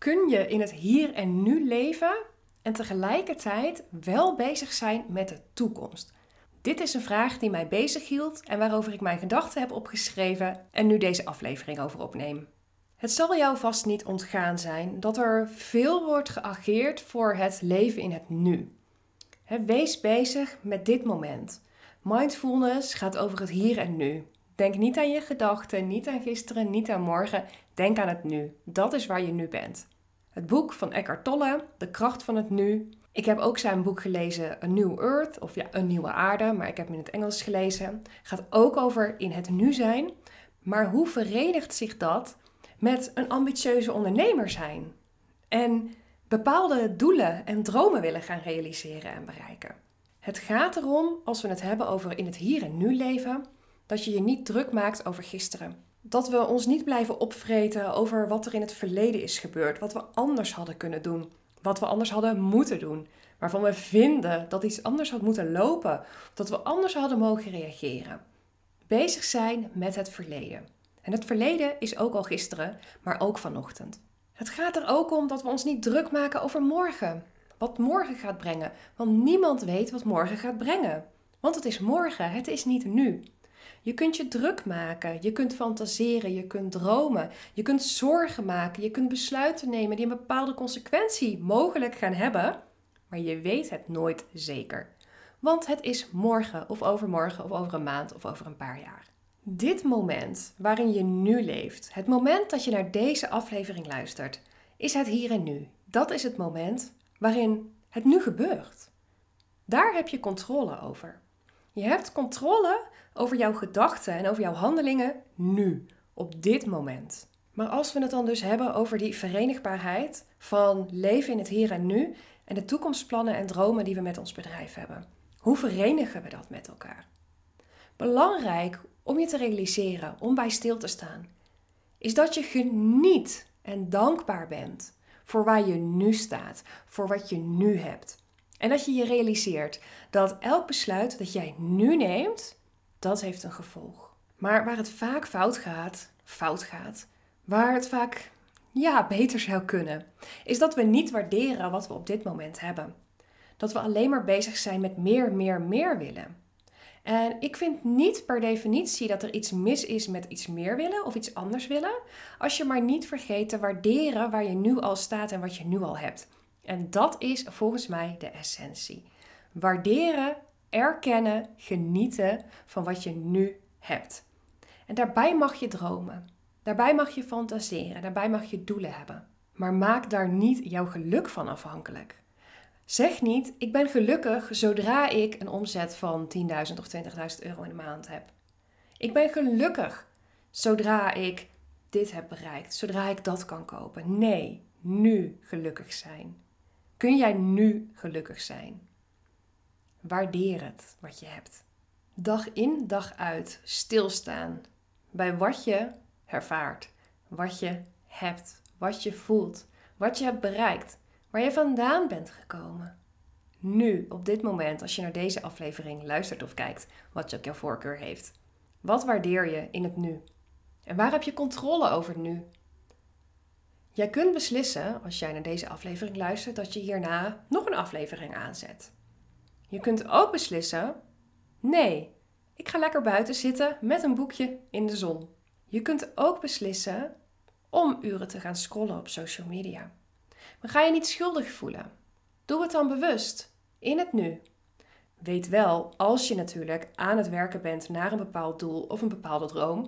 kun je in het hier en nu leven en tegelijkertijd wel bezig zijn met de toekomst? Dit is een vraag die mij bezighield en waarover ik mijn gedachten heb opgeschreven en nu deze aflevering over opneem. Het zal jou vast niet ontgaan zijn dat er veel wordt geageerd voor het leven in het nu. Wees bezig met dit moment. Mindfulness gaat over het hier en nu. Denk niet aan je gedachten, niet aan gisteren, niet aan morgen. Denk aan het nu. Dat is waar je nu bent. Het boek van Eckhart Tolle, De kracht van het nu. Ik heb ook zijn boek gelezen, A New Earth, of ja, Een nieuwe aarde, maar ik heb hem in het Engels gelezen. Gaat ook over in het nu zijn. Maar hoe verenigt zich dat met een ambitieuze ondernemer zijn? En bepaalde doelen en dromen willen gaan realiseren en bereiken. Het gaat erom, als we het hebben over in het hier en nu leven, dat je je niet druk maakt over gisteren. Dat we ons niet blijven opvreten over wat er in het verleden is gebeurd, wat we anders hadden kunnen doen, wat we anders hadden moeten doen, waarvan we vinden dat iets anders had moeten lopen, dat we anders hadden mogen reageren. Bezig zijn met het verleden. En het verleden is ook al gisteren, maar ook vanochtend. Het gaat er ook om dat we ons niet druk maken over morgen. Wat morgen gaat brengen. Want niemand weet wat morgen gaat brengen. Want het is morgen, het is niet nu. Je kunt je druk maken, je kunt fantaseren, je kunt dromen, je kunt zorgen maken, je kunt besluiten nemen die een bepaalde consequentie mogelijk gaan hebben, maar je weet het nooit zeker. Want het is morgen of overmorgen of over een maand of over een paar jaar. Dit moment waarin je nu leeft, het moment dat je naar deze aflevering luistert, is het hier en nu. Dat is het moment waarin het nu gebeurt. Daar heb je controle over. Je hebt controle over jouw gedachten en over jouw handelingen nu, op dit moment. Maar als we het dan dus hebben over die verenigbaarheid van leven in het hier en nu en de toekomstplannen en dromen die we met ons bedrijf hebben, hoe verenigen we dat met elkaar? Belangrijk om je te realiseren, om bij stil te staan, is dat je geniet en dankbaar bent voor waar je nu staat, voor wat je nu hebt. En dat je je realiseert dat elk besluit dat jij nu neemt, dat heeft een gevolg. Maar waar het vaak fout gaat, fout gaat, waar het vaak ja, beter zou kunnen, is dat we niet waarderen wat we op dit moment hebben. Dat we alleen maar bezig zijn met meer, meer, meer willen. En ik vind niet per definitie dat er iets mis is met iets meer willen of iets anders willen, als je maar niet vergeet te waarderen waar je nu al staat en wat je nu al hebt. En dat is volgens mij de essentie. Waarderen, erkennen, genieten van wat je nu hebt. En daarbij mag je dromen. Daarbij mag je fantaseren. Daarbij mag je doelen hebben. Maar maak daar niet jouw geluk van afhankelijk. Zeg niet, ik ben gelukkig zodra ik een omzet van 10.000 of 20.000 euro in de maand heb. Ik ben gelukkig zodra ik dit heb bereikt, zodra ik dat kan kopen. Nee, nu gelukkig zijn. Kun jij nu gelukkig zijn? Waardeer het wat je hebt. Dag in, dag uit stilstaan bij wat je ervaart, wat je hebt, wat je voelt, wat je hebt bereikt waar je vandaan bent gekomen. Nu, op dit moment, als je naar deze aflevering luistert of kijkt, wat je ook jouw voorkeur heeft. Wat waardeer je in het nu? En waar heb je controle over nu? Jij kunt beslissen, als jij naar deze aflevering luistert, dat je hierna nog een aflevering aanzet. Je kunt ook beslissen: nee, ik ga lekker buiten zitten met een boekje in de zon. Je kunt ook beslissen om uren te gaan scrollen op social media. Maar ga je niet schuldig voelen. Doe het dan bewust, in het nu. Weet wel, als je natuurlijk aan het werken bent naar een bepaald doel of een bepaalde droom,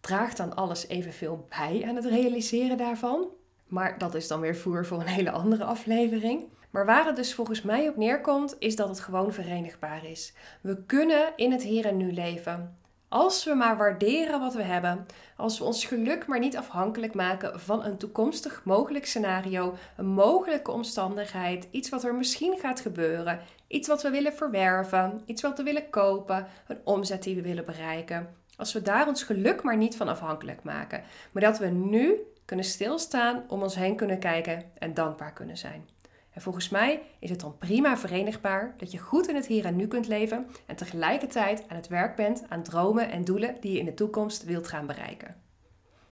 draag dan alles evenveel bij aan het realiseren daarvan. Maar dat is dan weer voer voor een hele andere aflevering. Maar waar het dus volgens mij op neerkomt, is dat het gewoon verenigbaar is. We kunnen in het hier en nu leven. Als we maar waarderen wat we hebben, als we ons geluk maar niet afhankelijk maken van een toekomstig mogelijk scenario, een mogelijke omstandigheid, iets wat er misschien gaat gebeuren, iets wat we willen verwerven, iets wat we willen kopen, een omzet die we willen bereiken. Als we daar ons geluk maar niet van afhankelijk maken, maar dat we nu kunnen stilstaan, om ons heen kunnen kijken en dankbaar kunnen zijn. En volgens mij is het dan prima verenigbaar dat je goed in het hier en nu kunt leven en tegelijkertijd aan het werk bent aan dromen en doelen die je in de toekomst wilt gaan bereiken.